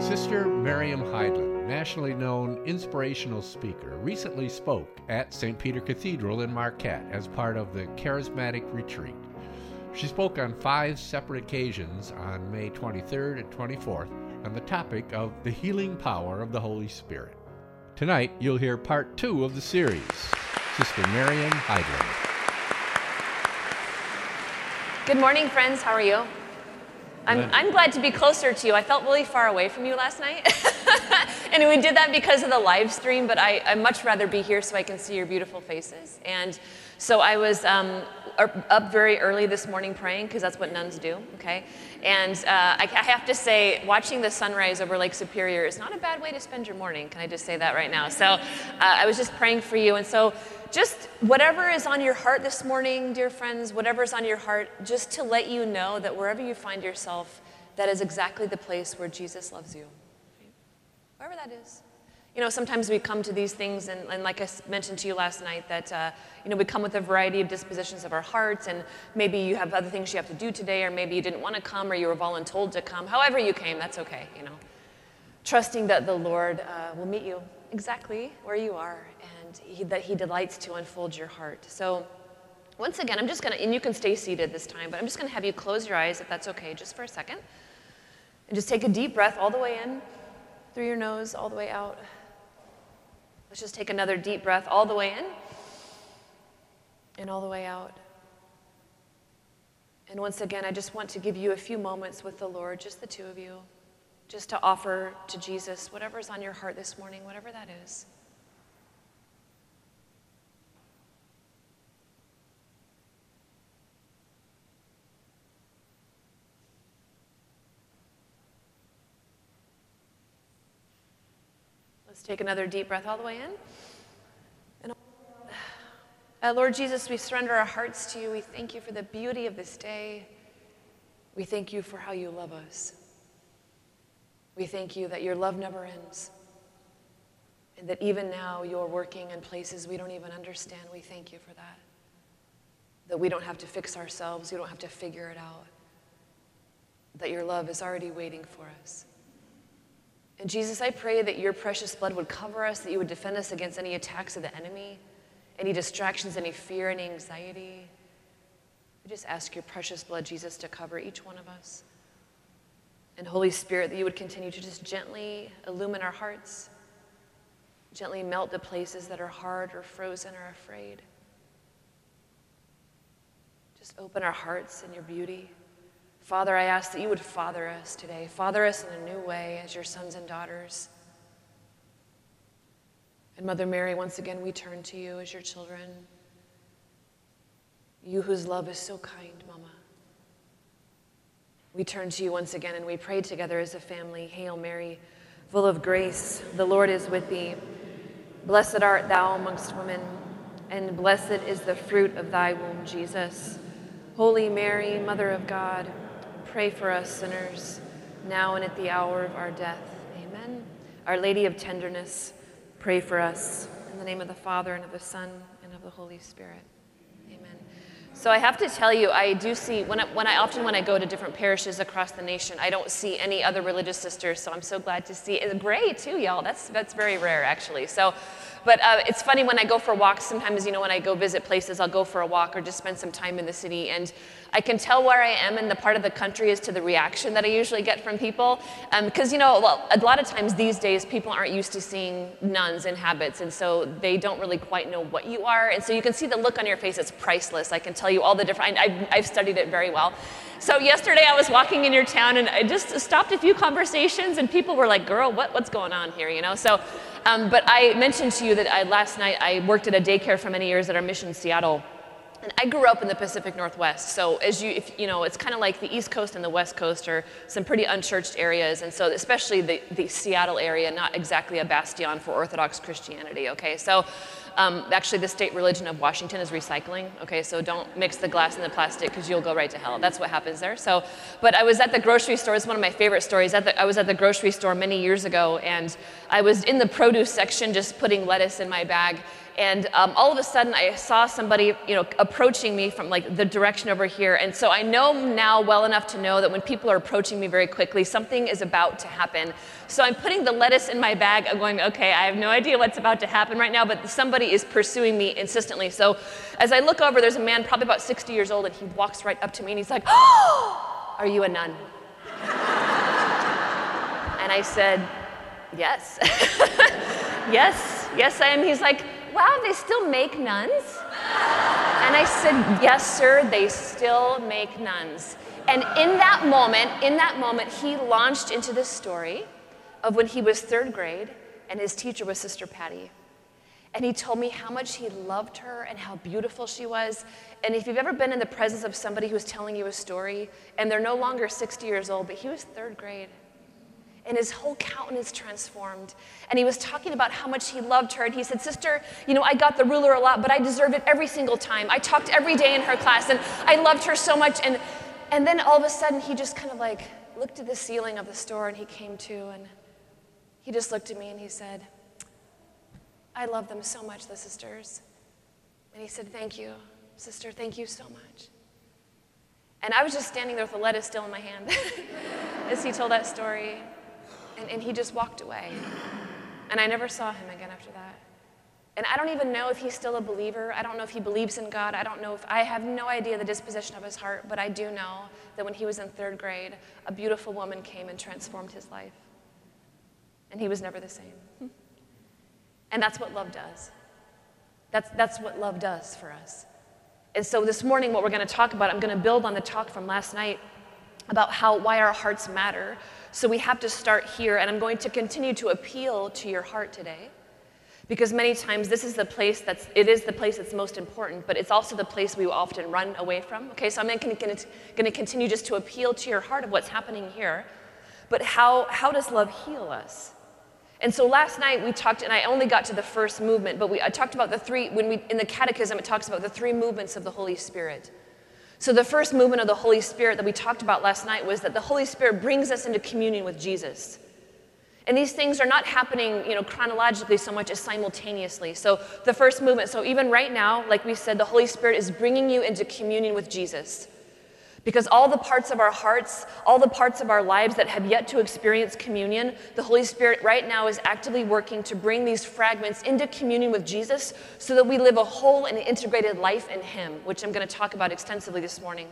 Sister Miriam Heidland, nationally known inspirational speaker, recently spoke at St. Peter Cathedral in Marquette as part of the Charismatic Retreat. She spoke on five separate occasions on May 23rd and 24th on the topic of the healing power of the Holy Spirit. Tonight, you'll hear part two of the series Sister Miriam Heidland. Good morning, friends. How are you? I'm, I'm glad to be closer to you. I felt really far away from you last night. and we did that because of the live stream, but I, I'd much rather be here so I can see your beautiful faces. And so I was um, up very early this morning praying because that's what nuns do, okay? And uh, I, I, have to say, watching the sunrise over Lake Superior is not a bad way to spend your morning. Can I just say that right now? So uh, I was just praying for you. And so just whatever is on your heart this morning, dear friends, whatever is on your heart, just to let you know that wherever you find yourself, that is exactly the place where Jesus loves you. Wherever that is. You know, sometimes we come to these things, and, and like I mentioned to you last night, that, uh, you know, we come with a variety of dispositions of our hearts, and maybe you have other things you have to do today, or maybe you didn't want to come, or you were voluntold to come. However you came, that's okay, you know. Trusting that the Lord uh, will meet you exactly where you are, and he, that He delights to unfold your heart. So, once again, I'm just going to, and you can stay seated this time, but I'm just going to have you close your eyes, if that's okay, just for a second. And just take a deep breath all the way in through your nose, all the way out. Let's just take another deep breath all the way in and all the way out. And once again, I just want to give you a few moments with the Lord, just the two of you, just to offer to Jesus whatever's on your heart this morning, whatever that is. Take another deep breath all the way in. And uh, Lord Jesus, we surrender our hearts to you. We thank you for the beauty of this day. We thank you for how you love us. We thank you that your love never ends. And that even now you're working in places we don't even understand. We thank you for that. That we don't have to fix ourselves, we don't have to figure it out. That your love is already waiting for us. And Jesus, I pray that your precious blood would cover us, that you would defend us against any attacks of the enemy, any distractions, any fear, any anxiety. We just ask your precious blood, Jesus, to cover each one of us. And Holy Spirit, that you would continue to just gently illumine our hearts, gently melt the places that are hard or frozen or afraid. Just open our hearts in your beauty. Father, I ask that you would father us today. Father us in a new way as your sons and daughters. And Mother Mary, once again, we turn to you as your children. You whose love is so kind, Mama. We turn to you once again and we pray together as a family Hail Mary, full of grace, the Lord is with thee. Blessed art thou amongst women, and blessed is the fruit of thy womb, Jesus. Holy Mary, Mother of God, Pray for us sinners, now and at the hour of our death. Amen. Our Lady of Tenderness, pray for us. In the name of the Father, and of the Son, and of the Holy Spirit. Amen. So I have to tell you, I do see, when I, when I often when I go to different parishes across the nation, I don't see any other religious sisters, so I'm so glad to see. It's gray too, y'all. That's, that's very rare, actually. So but uh, it's funny when I go for walks, sometimes, you know, when I go visit places, I'll go for a walk or just spend some time in the city. And I can tell where I am in the part of the country as to the reaction that I usually get from people. Because, um, you know, well, a lot of times these days, people aren't used to seeing nuns in habits. And so they don't really quite know what you are. And so you can see the look on your face, it's priceless. I can tell you all the different, I've, I've studied it very well. So yesterday I was walking in your town and I just stopped a few conversations and people were like, girl, what, what's going on here, you know? So um, but I mentioned to you that I, last night I worked at a daycare for many years at our mission in Seattle. And I grew up in the Pacific Northwest, so as you, if, you know, it's kind of like the East Coast and the West Coast are some pretty unchurched areas, and so especially the, the Seattle area, not exactly a bastion for Orthodox Christianity. Okay, so um, actually, the state religion of Washington is recycling. Okay, so don't mix the glass and the plastic because you'll go right to hell. That's what happens there. So, but I was at the grocery store. It's one of my favorite stories. The, I was at the grocery store many years ago, and I was in the produce section just putting lettuce in my bag, And um, all of a sudden, I saw somebody, you know, approaching me from like the direction over here. And so I know now well enough to know that when people are approaching me very quickly, something is about to happen. So I'm putting the lettuce in my bag. I'm going, okay, I have no idea what's about to happen right now, but somebody is pursuing me insistently. So as I look over, there's a man probably about 60 years old, and he walks right up to me and he's like, oh, are you a nun? and I said, yes. yes, yes, I am. He's like, wow, they still make nuns? And I said, yes, sir, they still make nuns. And in that moment, in that moment, he launched into this story of when he was third grade and his teacher was Sister Patty. And he told me how much he loved her and how beautiful she was. And if you've ever been in the presence of somebody who's telling you a story and they're no longer 60 years old, but he was third grade and his whole countenance transformed. And he was talking about how much he loved her. And he said, Sister, you know, I got the ruler a lot, but I deserve it every single time. I talked every day in her class, and I loved her so much. And, and then all of a sudden, he just kind of like looked at the ceiling of the store and he came to, and he just looked at me and he said, I love them so much, the sisters. And he said, Thank you, sister, thank you so much. And I was just standing there with the lettuce still in my hand as he told that story. And, and he just walked away. And I never saw him again after that. And I don't even know if he's still a believer. I don't know if he believes in God. I don't know if I have no idea the disposition of his heart, but I do know that when he was in third grade, a beautiful woman came and transformed his life. And he was never the same. And that's what love does. That's, that's what love does for us. And so this morning, what we're going to talk about, I'm going to build on the talk from last night about how why our hearts matter so we have to start here, and I'm going to continue to appeal to your heart today. Because many times this is the place that's, it is the place that's most important, but it's also the place we often run away from. Okay, so I'm going to continue just to appeal to your heart of what's happening here. But how, how does love heal us? And so last night we talked, and I only got to the first movement, but we, I talked about the three, when we, in the catechism, it talks about the three movements of the Holy Spirit. So, the first movement of the Holy Spirit that we talked about last night was that the Holy Spirit brings us into communion with Jesus. And these things are not happening, you know, chronologically so much as simultaneously. So, the first movement, so even right now, like we said, the Holy Spirit is bringing you into communion with Jesus. Because all the parts of our hearts, all the parts of our lives that have yet to experience communion, the Holy Spirit right now is actively working to bring these fragments into communion with Jesus so that we live a whole and integrated life in Him, which I'm going to talk about extensively this morning.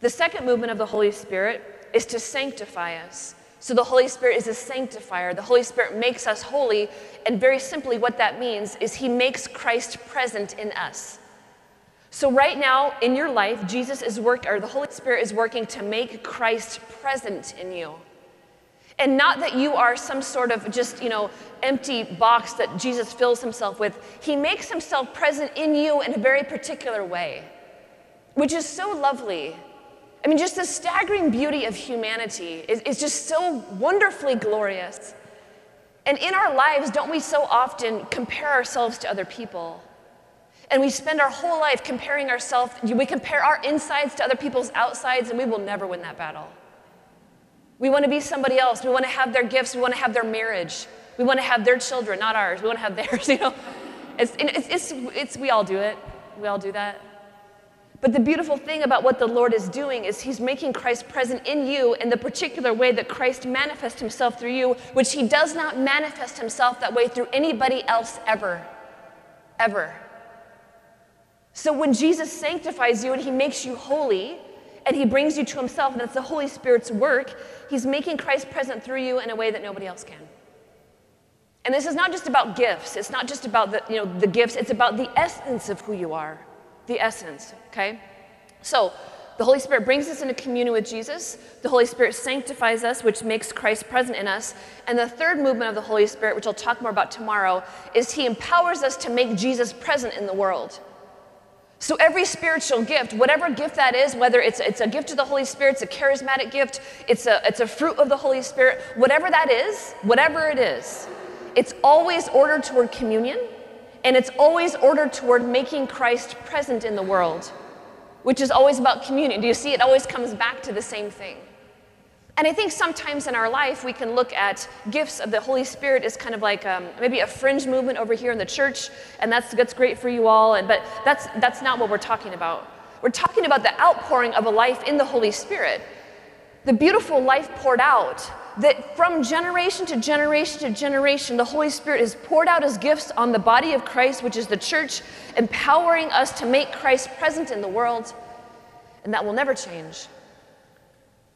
The second movement of the Holy Spirit is to sanctify us. So the Holy Spirit is a sanctifier. The Holy Spirit makes us holy, and very simply, what that means is He makes Christ present in us. So, right now in your life, Jesus is working, or the Holy Spirit is working to make Christ present in you. And not that you are some sort of just, you know, empty box that Jesus fills himself with. He makes himself present in you in a very particular way, which is so lovely. I mean, just the staggering beauty of humanity is, is just so wonderfully glorious. And in our lives, don't we so often compare ourselves to other people? And we spend our whole life comparing ourselves, we compare our insides to other people's outsides, and we will never win that battle. We want to be somebody else. We want to have their gifts. We want to have their marriage. We want to have their children, not ours. We want to have theirs, you know. It's, it's, it's, it's, we all do it. We all do that. But the beautiful thing about what the Lord is doing is He's making Christ present in you in the particular way that Christ manifests Himself through you, which He does not manifest Himself that way through anybody else ever. Ever. So when Jesus sanctifies you and he makes you holy and he brings you to himself, and that's the Holy Spirit's work, he's making Christ present through you in a way that nobody else can. And this is not just about gifts. It's not just about the, you know, the gifts. It's about the essence of who you are. The essence, okay? So the Holy Spirit brings us into communion with Jesus. The Holy Spirit sanctifies us, which makes Christ present in us. And the third movement of the Holy Spirit, which I'll talk more about tomorrow, is He empowers us to make Jesus present in the world. So, every spiritual gift, whatever gift that is, whether it's, it's a gift of the Holy Spirit, it's a charismatic gift, it's a, it's a fruit of the Holy Spirit, whatever that is, whatever it is, it's always ordered toward communion and it's always ordered toward making Christ present in the world, which is always about communion. Do you see? It always comes back to the same thing. And I think sometimes in our life we can look at gifts of the Holy Spirit as kind of like um, maybe a fringe movement over here in the church, and that's, that's great for you all, and, but that's, that's not what we're talking about. We're talking about the outpouring of a life in the Holy Spirit, the beautiful life poured out, that from generation to generation to generation, the Holy Spirit is poured out as gifts on the body of Christ, which is the church, empowering us to make Christ present in the world, and that will never change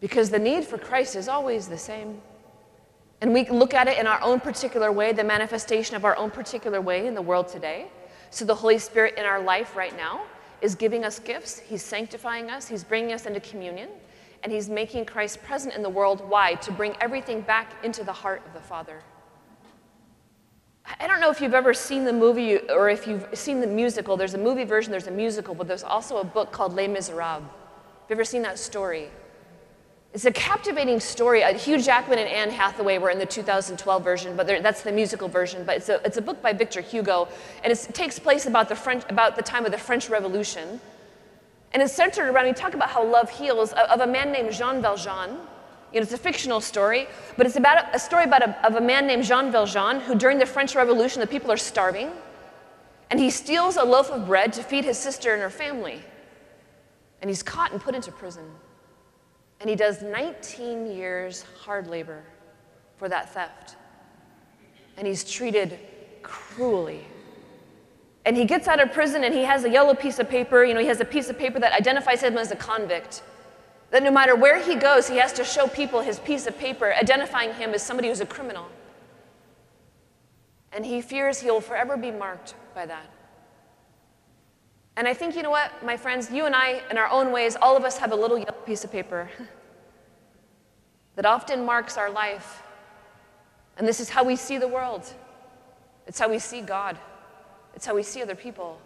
because the need for Christ is always the same. And we look at it in our own particular way, the manifestation of our own particular way in the world today. So the Holy Spirit in our life right now is giving us gifts, He's sanctifying us, He's bringing us into communion, and He's making Christ present in the world. Why? To bring everything back into the heart of the Father. I don't know if you've ever seen the movie or if you've seen the musical. There's a movie version, there's a musical, but there's also a book called Les Miserables. Have you ever seen that story? It's a captivating story. Uh, Hugh Jackman and Anne Hathaway were in the 2012 version, but that's the musical version. But it's a, it's a book by Victor Hugo, and it takes place about the, French, about the time of the French Revolution. And it's centered around, we talk about how love heals, of a man named Jean Valjean. You know, it's a fictional story, but it's about a, a story about a, of a man named Jean Valjean who, during the French Revolution, the people are starving, and he steals a loaf of bread to feed his sister and her family. And he's caught and put into prison. And he does 19 years hard labor for that theft. And he's treated cruelly. And he gets out of prison and he has a yellow piece of paper. You know, he has a piece of paper that identifies him as a convict. That no matter where he goes, he has to show people his piece of paper identifying him as somebody who's a criminal. And he fears he'll forever be marked by that. And I think, you know what, my friends, you and I, in our own ways, all of us have a little yellow piece of paper that often marks our life. And this is how we see the world. It's how we see God. It's how we see other people.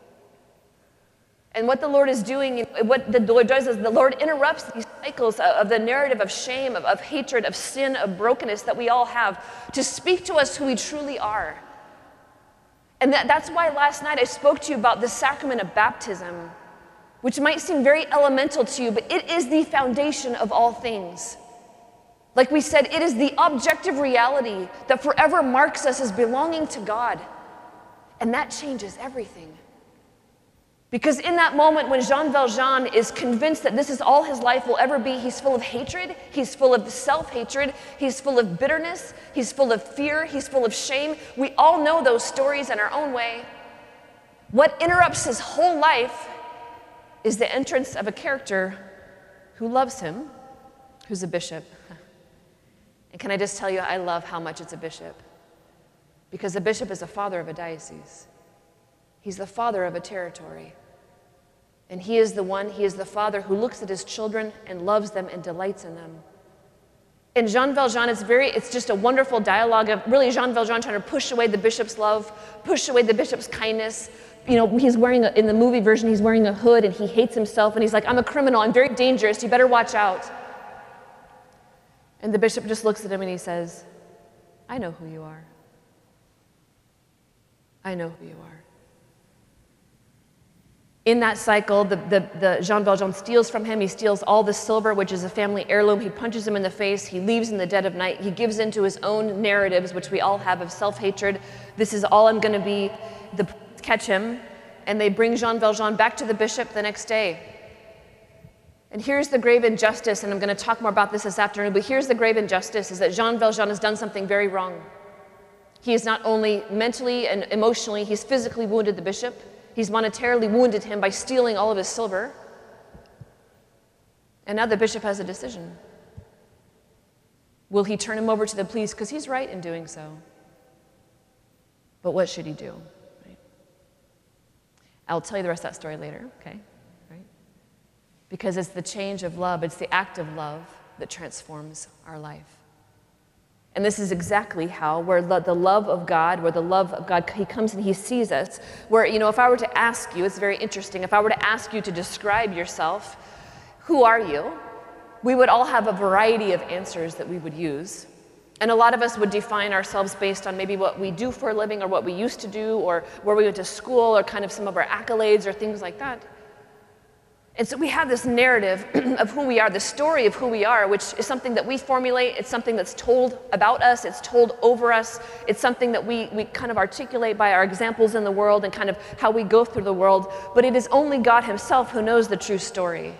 And what the Lord is doing, what the Lord does is the Lord interrupts these cycles of the narrative of shame, of, of hatred, of sin, of brokenness that we all have to speak to us who we truly are. And that, that's why last night I spoke to you about the sacrament of baptism, which might seem very elemental to you, but it is the foundation of all things. Like we said, it is the objective reality that forever marks us as belonging to God. And that changes everything. Because in that moment when Jean Valjean is convinced that this is all his life will ever be, he's full of hatred, he's full of self hatred, he's full of bitterness, he's full of fear, he's full of shame. We all know those stories in our own way. What interrupts his whole life is the entrance of a character who loves him, who's a bishop. And can I just tell you, I love how much it's a bishop. Because a bishop is the father of a diocese, he's the father of a territory. And he is the one, he is the father who looks at his children and loves them and delights in them. And Jean Valjean, it's very, it's just a wonderful dialogue of really Jean Valjean trying to push away the bishop's love, push away the bishop's kindness. You know, he's wearing, a, in the movie version, he's wearing a hood and he hates himself and he's like, I'm a criminal, I'm very dangerous, you better watch out. And the bishop just looks at him and he says, I know who you are. I know who you are. In that cycle, the, the, the Jean Valjean steals from him. He steals all the silver, which is a family heirloom. He punches him in the face. He leaves in the dead of night. He gives into his own narratives, which we all have of self hatred. This is all I'm going to be. The catch him, and they bring Jean Valjean back to the bishop the next day. And here's the grave injustice, and I'm going to talk more about this this afternoon, but here's the grave injustice is that Jean Valjean has done something very wrong. He is not only mentally and emotionally, he's physically wounded the bishop. He's monetarily wounded him by stealing all of his silver. And now the bishop has a decision. Will he turn him over to the police? Because he's right in doing so. But what should he do? Right? I'll tell you the rest of that story later, okay? Right? Because it's the change of love, it's the act of love that transforms our life. And this is exactly how, where the love of God, where the love of God, He comes and He sees us. Where, you know, if I were to ask you, it's very interesting, if I were to ask you to describe yourself, who are you? We would all have a variety of answers that we would use. And a lot of us would define ourselves based on maybe what we do for a living or what we used to do or where we went to school or kind of some of our accolades or things like that. And so we have this narrative of who we are, the story of who we are, which is something that we formulate. It's something that's told about us, it's told over us. It's something that we, we kind of articulate by our examples in the world and kind of how we go through the world. But it is only God Himself who knows the true story.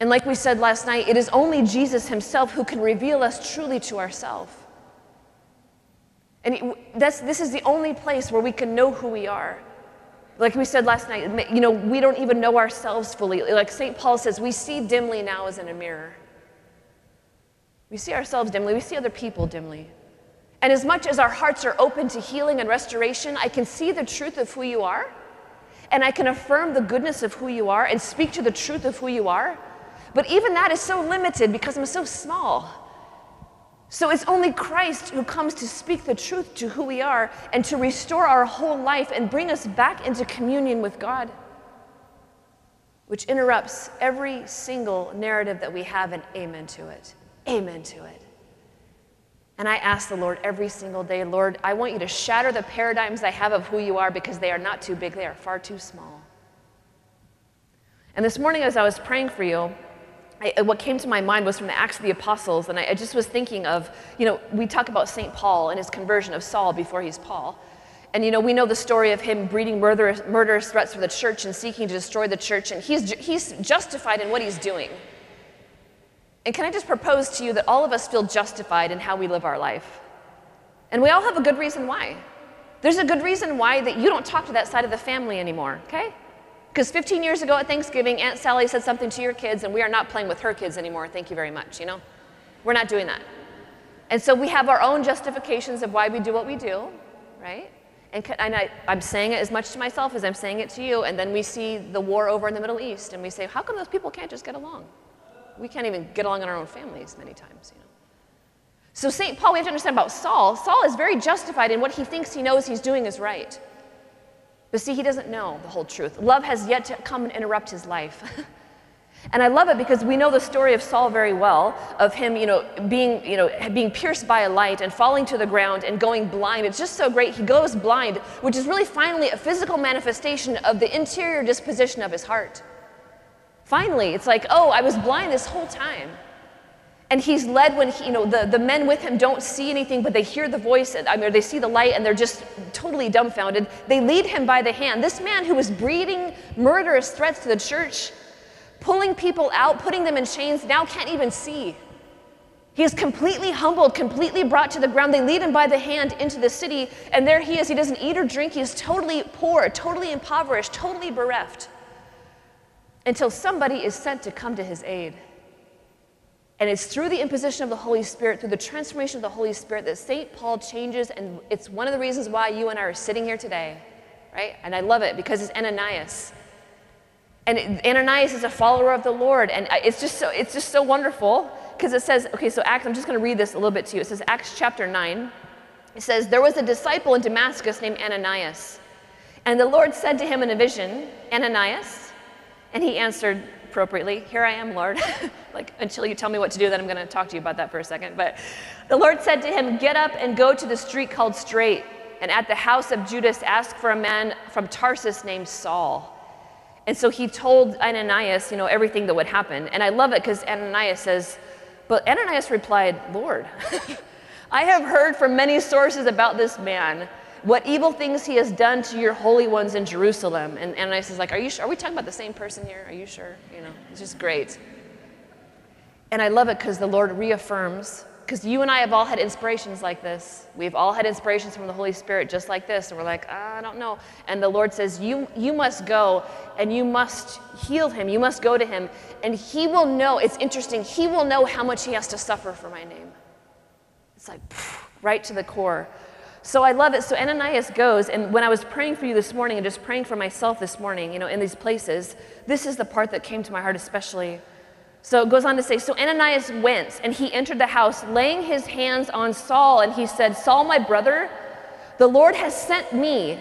And like we said last night, it is only Jesus Himself who can reveal us truly to ourselves. And that's, this is the only place where we can know who we are. Like we said last night, you know, we don't even know ourselves fully. Like St. Paul says, we see dimly now as in a mirror. We see ourselves dimly, we see other people dimly. And as much as our hearts are open to healing and restoration, I can see the truth of who you are, and I can affirm the goodness of who you are and speak to the truth of who you are. But even that is so limited because I'm so small. So it's only Christ who comes to speak the truth to who we are and to restore our whole life and bring us back into communion with God, which interrupts every single narrative that we have and amen to it. Amen to it. And I ask the Lord every single day, Lord, I want you to shatter the paradigms I have of who you are because they are not too big, they are far too small. And this morning, as I was praying for you, I, uh, what came to my mind was from the Acts of the Apostles, and I, I just was thinking of, you know, we talk about St. Paul and his conversion of Saul before he's Paul. And you know, we know the story of him breeding murderous, murderous threats for the church and seeking to destroy the church, and he's, he's justified in what he's doing. And can I just propose to you that all of us feel justified in how we live our life? And we all have a good reason why. There's a good reason why that you don't talk to that side of the family anymore, okay? Because 15 years ago at Thanksgiving, Aunt Sally said something to your kids, and we are not playing with her kids anymore. Thank you very much, you know? We're not doing that. And so we have our own justifications of why we do what we do, right? And, and I, I'm saying it as much to myself as I'm saying it to you, and then we see the war over in the Middle East, and we say, how come those people can't just get along? We can't even get along in our own families many times, you know? So, St. Paul, we have to understand about Saul. Saul is very justified in what he thinks he knows he's doing is right. But see, he doesn't know the whole truth. Love has yet to come and interrupt his life. and I love it because we know the story of Saul very well, of him, you know, being, you know, being pierced by a light and falling to the ground and going blind. It's just so great. He goes blind, which is really finally a physical manifestation of the interior disposition of his heart. Finally, it's like, oh, I was blind this whole time. And he's led when he, you know the, the men with him don't see anything, but they hear the voice, I mean, they see the light and they're just totally dumbfounded. They lead him by the hand. This man who was breeding murderous threats to the church, pulling people out, putting them in chains, now can't even see. He is completely humbled, completely brought to the ground. They lead him by the hand into the city, and there he is. He doesn't eat or drink. He's totally poor, totally impoverished, totally bereft. Until somebody is sent to come to his aid. And it's through the imposition of the Holy Spirit, through the transformation of the Holy Spirit, that St. Paul changes. And it's one of the reasons why you and I are sitting here today, right? And I love it because it's Ananias. And Ananias is a follower of the Lord. And it's just so, it's just so wonderful because it says, okay, so Acts, I'm just going to read this a little bit to you. It says, Acts chapter 9. It says, There was a disciple in Damascus named Ananias. And the Lord said to him in a vision, Ananias. And he answered, appropriately, Here I am, Lord. like, until you tell me what to do, then I'm going to talk to you about that for a second. But the Lord said to him, Get up and go to the street called Straight, and at the house of Judas, ask for a man from Tarsus named Saul. And so he told Ananias, you know, everything that would happen. And I love it because Ananias says, But Ananias replied, Lord, I have heard from many sources about this man what evil things he has done to your holy ones in Jerusalem. And Ananias is like, Are you sure? Are we talking about the same person here? Are you sure? You know, it's just great. And I love it because the Lord reaffirms, because you and I have all had inspirations like this. We've all had inspirations from the Holy Spirit just like this. And we're like, ah, I don't know. And the Lord says, you, you must go and you must heal him. You must go to him. And he will know, it's interesting, he will know how much he has to suffer for my name. It's like, right to the core. So I love it. So Ananias goes, and when I was praying for you this morning and just praying for myself this morning, you know, in these places, this is the part that came to my heart especially. So it goes on to say, So Ananias went, and he entered the house, laying his hands on Saul, and he said, Saul, my brother, the Lord has sent me.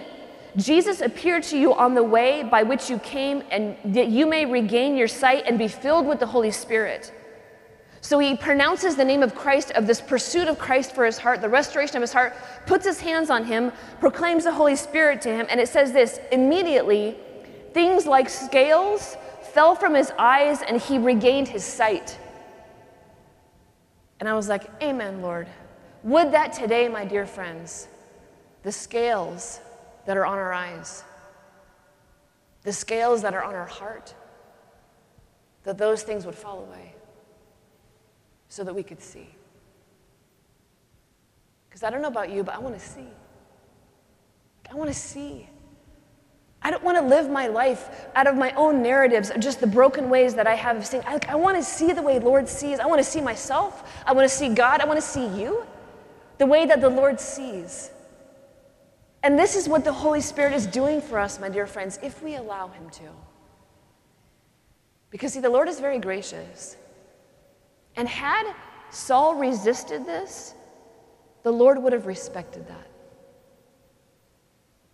Jesus appeared to you on the way by which you came, and that you may regain your sight and be filled with the Holy Spirit. So he pronounces the name of Christ, of this pursuit of Christ for his heart, the restoration of his heart, puts his hands on him, proclaims the Holy Spirit to him, and it says this immediately, things like scales fell from his eyes and he regained his sight. And I was like, Amen, Lord. Would that today, my dear friends, the scales that are on our eyes, the scales that are on our heart, that those things would fall away so that we could see. Because I don't know about you, but I want to see. I want to see. I don't want to live my life out of my own narratives, just the broken ways that I have of seeing. I, I want to see the way Lord sees. I want to see myself. I want to see God. I want to see you the way that the Lord sees. And this is what the Holy Spirit is doing for us, my dear friends, if we allow Him to. Because, see, the Lord is very gracious. And had Saul resisted this, the Lord would have respected that.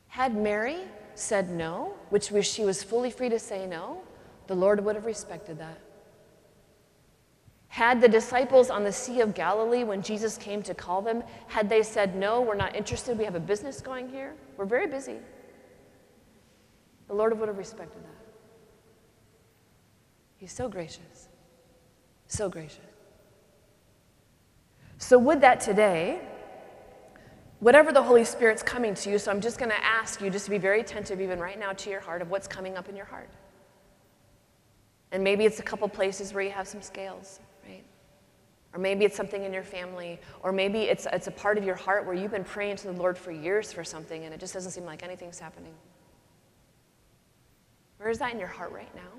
Had Mary said no, which she was fully free to say no, the Lord would have respected that. Had the disciples on the Sea of Galilee, when Jesus came to call them, had they said, No, we're not interested, we have a business going here, we're very busy, the Lord would have respected that. He's so gracious, so gracious. So, would that today, whatever the Holy Spirit's coming to you, so I'm just going to ask you just to be very attentive, even right now, to your heart of what's coming up in your heart. And maybe it's a couple places where you have some scales, right? Or maybe it's something in your family, or maybe it's, it's a part of your heart where you've been praying to the Lord for years for something and it just doesn't seem like anything's happening. Where is that in your heart right now?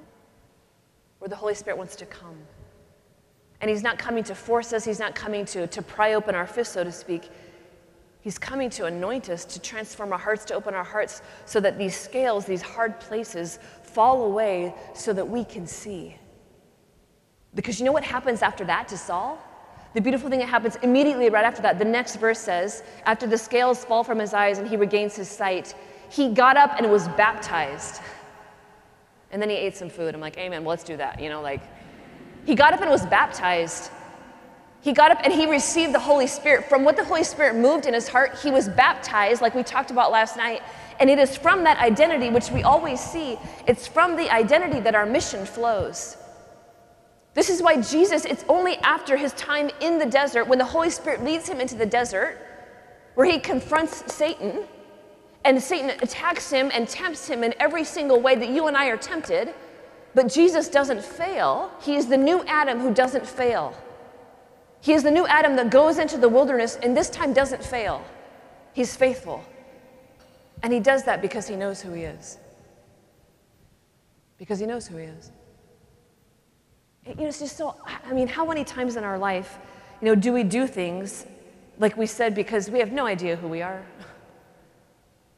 Where the Holy Spirit wants to come. And He's not coming to force us, He's not coming to, to pry open our fists, so to speak. He's coming to anoint us, to transform our hearts, to open our hearts so that these scales, these hard places, fall away so that we can see. Because you know what happens after that to Saul? The beautiful thing that happens immediately right after that, the next verse says, after the scales fall from his eyes and he regains his sight, he got up and was baptized. And then he ate some food. I'm like, amen, well, let's do that. You know, like, he got up and was baptized. He got up and he received the Holy Spirit. From what the Holy Spirit moved in his heart, he was baptized, like we talked about last night. And it is from that identity, which we always see, it's from the identity that our mission flows. This is why Jesus, it's only after his time in the desert, when the Holy Spirit leads him into the desert, where he confronts Satan, and Satan attacks him and tempts him in every single way that you and I are tempted. But Jesus doesn't fail. He is the new Adam who doesn't fail. He is the new Adam that goes into the wilderness and this time doesn't fail. He's faithful. And he does that because he knows who he is. Because he knows who he is. You know, it's just so, I mean, how many times in our life, you know, do we do things like we said because we have no idea who we are?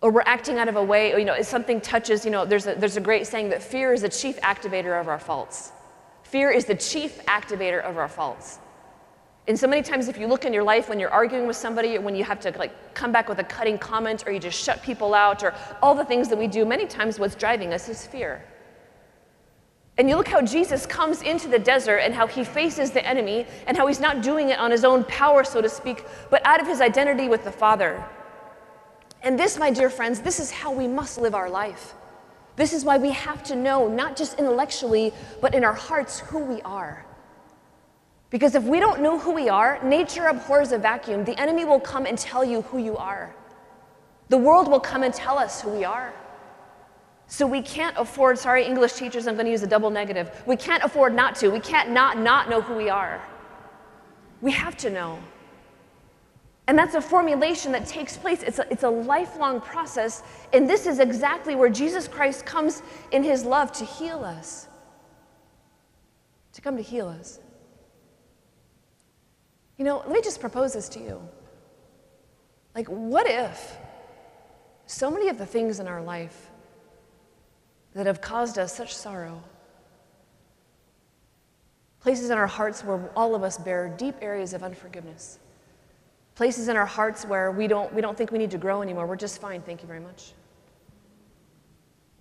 or we're acting out of a way, or, you know, if something touches, you know, there's a, there's a great saying that fear is the chief activator of our faults. Fear is the chief activator of our faults. And so many times, if you look in your life when you're arguing with somebody, or when you have to like come back with a cutting comment, or you just shut people out, or all the things that we do, many times what's driving us is fear. And you look how Jesus comes into the desert and how he faces the enemy, and how he's not doing it on his own power, so to speak, but out of his identity with the Father. And this, my dear friends, this is how we must live our life. This is why we have to know, not just intellectually, but in our hearts, who we are. Because if we don't know who we are, nature abhors a vacuum. The enemy will come and tell you who you are. The world will come and tell us who we are. So we can't afford, sorry, English teachers, I'm going to use a double negative. We can't afford not to. We can't not not know who we are. We have to know. And that's a formulation that takes place. It's a, it's a lifelong process. And this is exactly where Jesus Christ comes in his love to heal us, to come to heal us. You know, let me just propose this to you. Like, what if so many of the things in our life that have caused us such sorrow, places in our hearts where all of us bear deep areas of unforgiveness, places in our hearts where we don't, we don't think we need to grow anymore, we're just fine, thank you very much.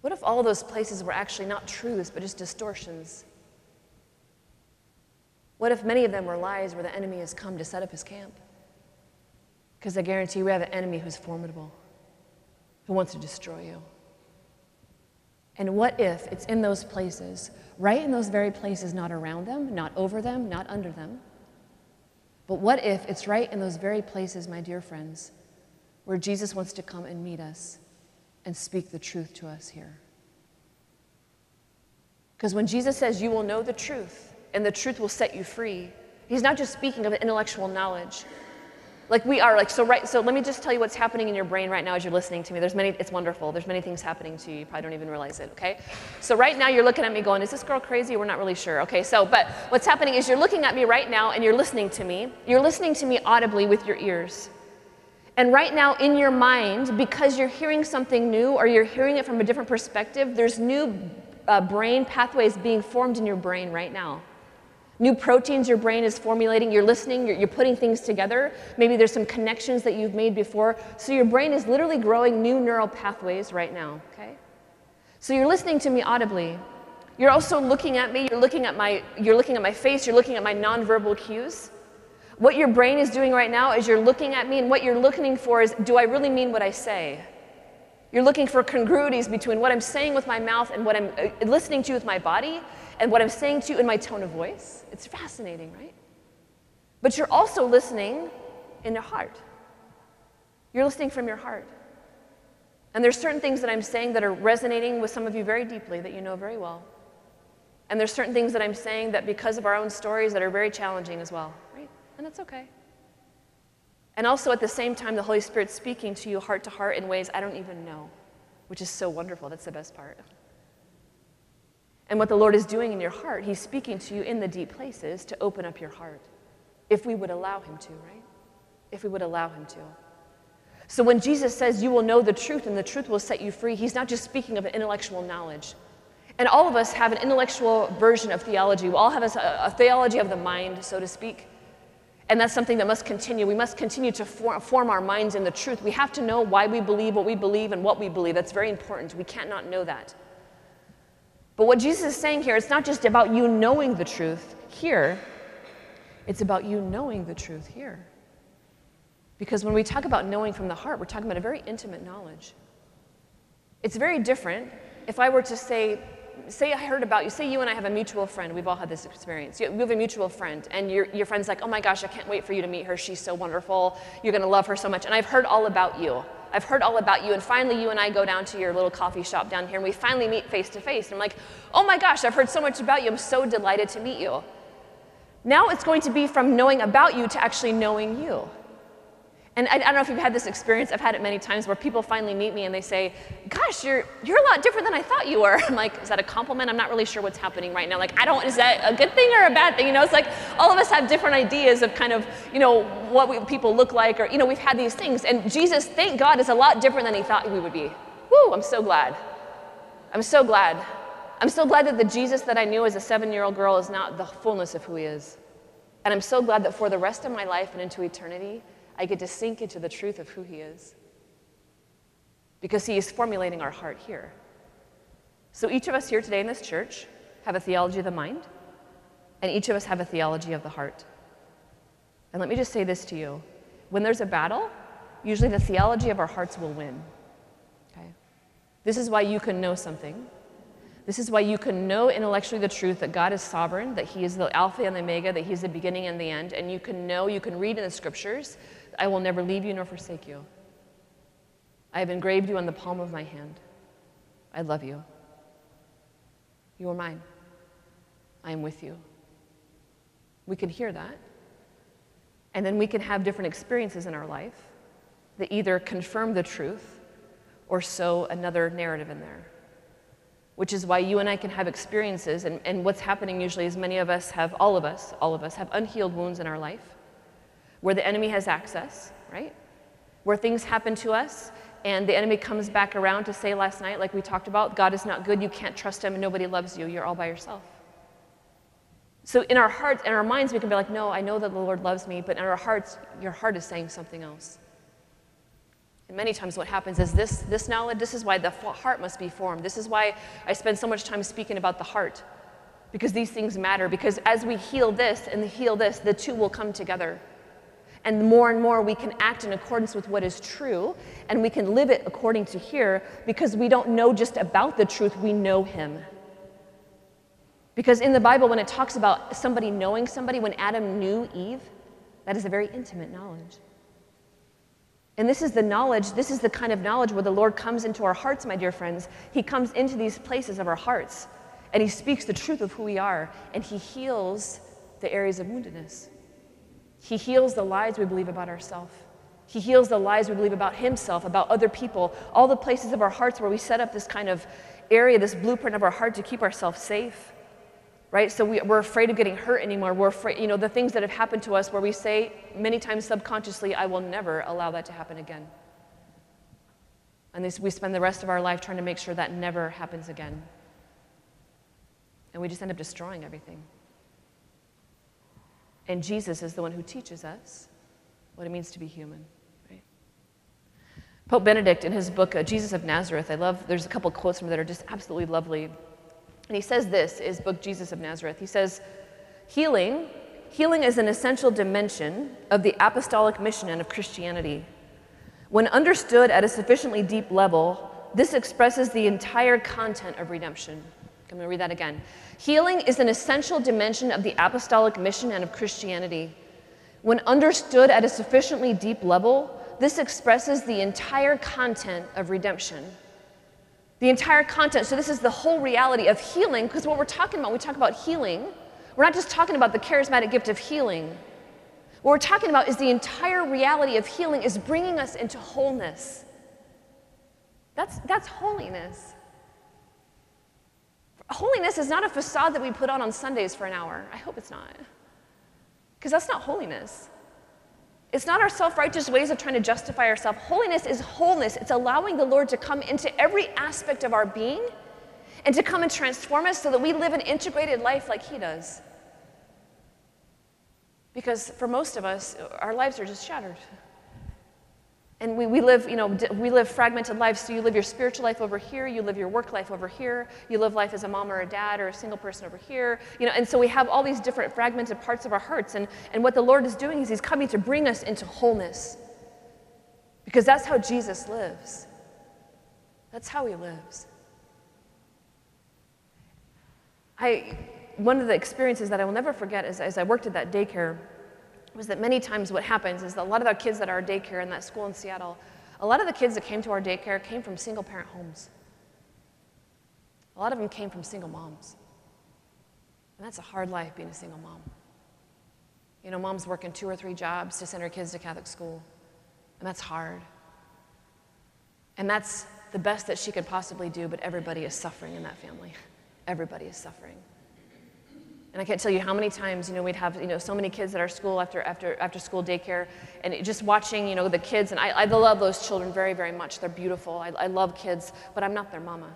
What if all those places were actually not truths, but just distortions what if many of them were lies where the enemy has come to set up his camp? Because I guarantee we have an enemy who's formidable, who wants to destroy you. And what if it's in those places, right in those very places, not around them, not over them, not under them? But what if it's right in those very places, my dear friends, where Jesus wants to come and meet us and speak the truth to us here? Because when Jesus says, You will know the truth, and the truth will set you free, he's not just speaking of intellectual knowledge. Like we are, like, so right, so let me just tell you what's happening in your brain right now as you're listening to me. There's many, it's wonderful. There's many things happening to you. You probably don't even realize it, okay? So right now you're looking at me going, is this girl crazy? We're not really sure. Okay, so, but what's happening is you're looking at me right now and you're listening to me. You're listening to me audibly with your ears. And right now in your mind, because you're hearing something new or you're hearing it from a different perspective, there's new uh, brain pathways being formed in your brain right now new proteins your brain is formulating. You're listening, you're, you're, putting things together. Maybe there's some connections that you've made before. So your brain is literally growing new neural pathways right now, okay? So you're listening to me audibly. You're also looking at me, you're looking at my, you're looking at my face, you're looking at my nonverbal cues. What your brain is doing right now is you're looking at me, and what you're looking for is do I really mean what I say? You're looking for congruities between what I'm saying with my mouth and what I'm uh, listening to with my body and what I'm saying to you in my tone of voice. It's fascinating, right? But you're also listening in your heart. You're listening from your heart. And there's certain things that I'm saying that are resonating with some of you very deeply that you know very well. And there's certain things that I'm saying that because of our own stories that are very challenging as well, right? And that's okay. And also at the same time, the Holy Spirit's speaking to you heart to heart in ways I don't even know, which is so wonderful. That's the best part. And what the Lord is doing in your heart, He's speaking to you in the deep places to open up your heart, if we would allow Him to, right? If we would allow Him to. So when Jesus says, You will know the truth and the truth will set you free, He's not just speaking of an intellectual knowledge. And all of us have an intellectual version of theology. We all have a, a theology of the mind, so to speak. And that's something that must continue. We must continue to form, form our minds in the truth. We have to know why we believe what we believe and what we believe. That's very important. We can't not know that. But what Jesus is saying here, it's not just about you knowing the truth here, it's about you knowing the truth here. Because when we talk about knowing from the heart, we're talking about a very intimate knowledge. It's very different if I were to say, say I heard about you, say you and I have a mutual friend, we've all had this experience. You, have a mutual friend, and your, your friend's like, oh my gosh, I can't wait for you to meet her. She's so wonderful. You're gonna love her so much. And I've heard all about you. I've heard all about you. And finally, you and I go down to your little coffee shop down here, and we finally meet face to face. And I'm like, oh my gosh, I've heard so much about you. I'm so delighted to meet you. Now it's going to be from knowing about you to actually knowing you. And I, I, don't know if you've had this experience, I've had it many times where people finally meet me and they say, Gosh, you're, you're a lot different than I thought you were. I'm like, Is that a compliment? I'm not really sure what's happening right now. Like, I don't, is that a good thing or a bad thing? You know, it's like all of us have different ideas of kind of, you know, what we, people look like, or, you know, we've had these things. And Jesus, thank God, is a lot different than he thought we would be. Woo, I'm so glad. I'm so glad. I'm so glad that the Jesus that I knew as a seven year old girl is not the fullness of who he is. And I'm so glad that for the rest of my life and into eternity, I get to sink into the truth of who He is. Because He is formulating our heart here. So each of us here today in this church have a theology of the mind, and each of us have a theology of the heart. And let me just say this to you when there's a battle, usually the theology of our hearts will win. Okay? This is why you can know something. This is why you can know intellectually the truth that God is sovereign, that He is the Alpha and the Omega, that He's the beginning and the end. And you can know, you can read in the scriptures I will never leave you nor forsake you. I have engraved you on the palm of my hand. I love you. You are mine. I am with you. We can hear that. And then we can have different experiences in our life that either confirm the truth or sow another narrative in there. Which is why you and I can have experiences, and, and what's happening usually is many of us have, all of us, all of us have unhealed wounds in our life where the enemy has access, right? Where things happen to us and the enemy comes back around to say last night, like we talked about, God is not good, you can't trust him, and nobody loves you, you're all by yourself. So in our hearts, and our minds, we can be like, no, I know that the Lord loves me, but in our hearts, your heart is saying something else. And many times what happens is this, this knowledge, this is why the heart must be formed. This is why I spend so much time speaking about the heart. Because these things matter. Because as we heal this and heal this, the two will come together. And more and more we can act in accordance with what is true and we can live it according to here because we don't know just about the truth, we know Him. Because in the Bible, when it talks about somebody knowing somebody, when Adam knew Eve, that is a very intimate knowledge. And this is the knowledge, this is the kind of knowledge where the Lord comes into our hearts, my dear friends. He comes into these places of our hearts and He speaks the truth of who we are and He heals the areas of woundedness. He heals the lies we believe about ourselves. He heals the lies we believe about Himself, about other people, all the places of our hearts where we set up this kind of area, this blueprint of our heart to keep ourselves safe. Right? So we, are afraid of getting hurt anymore. We're afraid, you know, the things that have happened to us where we say many times subconsciously, I will never allow that to happen again. And this, we spend the rest of our life trying to make sure that never happens again. And we just end up destroying everything. And Jesus is the one who teaches us what it means to be human. Pope Benedict, in his book uh, Jesus of Nazareth, I love, there's a couple quotes from that are just absolutely lovely. And he says this, his book Jesus of Nazareth. He says, Healing, healing is an essential dimension of the apostolic mission and of Christianity. When understood at a sufficiently deep level, this expresses the entire content of redemption. I'm going to read that again. Healing is an essential dimension of the apostolic mission and of Christianity. When understood at a sufficiently deep level, this expresses the entire content of redemption. The entire content. So, this is the whole reality of healing, because what we're talking about, we talk about healing, we're not just talking about the charismatic gift of healing. What we're talking about is the entire reality of healing is bringing us into wholeness. That's, that's holiness. Holiness is not a facade that we put on on Sundays for an hour. I hope it's not. Because that's not holiness. It's not our self righteous ways of trying to justify ourselves. Holiness is wholeness. It's allowing the Lord to come into every aspect of our being and to come and transform us so that we live an integrated life like He does. Because for most of us, our lives are just shattered. And we, we live, you know, we live fragmented lives. So you live your spiritual life over here, you live your work life over here, you live life as a mom or a dad or a single person over here, you know, and so we have all these different fragmented parts of our hearts. And, and what the Lord is doing is He's coming to bring us into wholeness. Because that's how Jesus lives. That's how He lives. I, one of the experiences that I will never forget is as I worked at that daycare was that many times what happens is that a lot of our kids that are daycare in that school in Seattle, a lot of the kids that came to our daycare came from single parent homes. A lot of them came from single moms. And that's a hard life being a single mom. You know, mom's working two or three jobs to send her kids to Catholic school, and that's hard. And that's the best that she could possibly do, but everybody is suffering in that family. Everybody is suffering. And I can't tell you how many times, you know, we'd have, you know, so many kids at our school after, after, after school daycare, and just watching, you know, the kids, and I, I love those children very, very much. They're beautiful. I, I love kids, but I'm not their mama.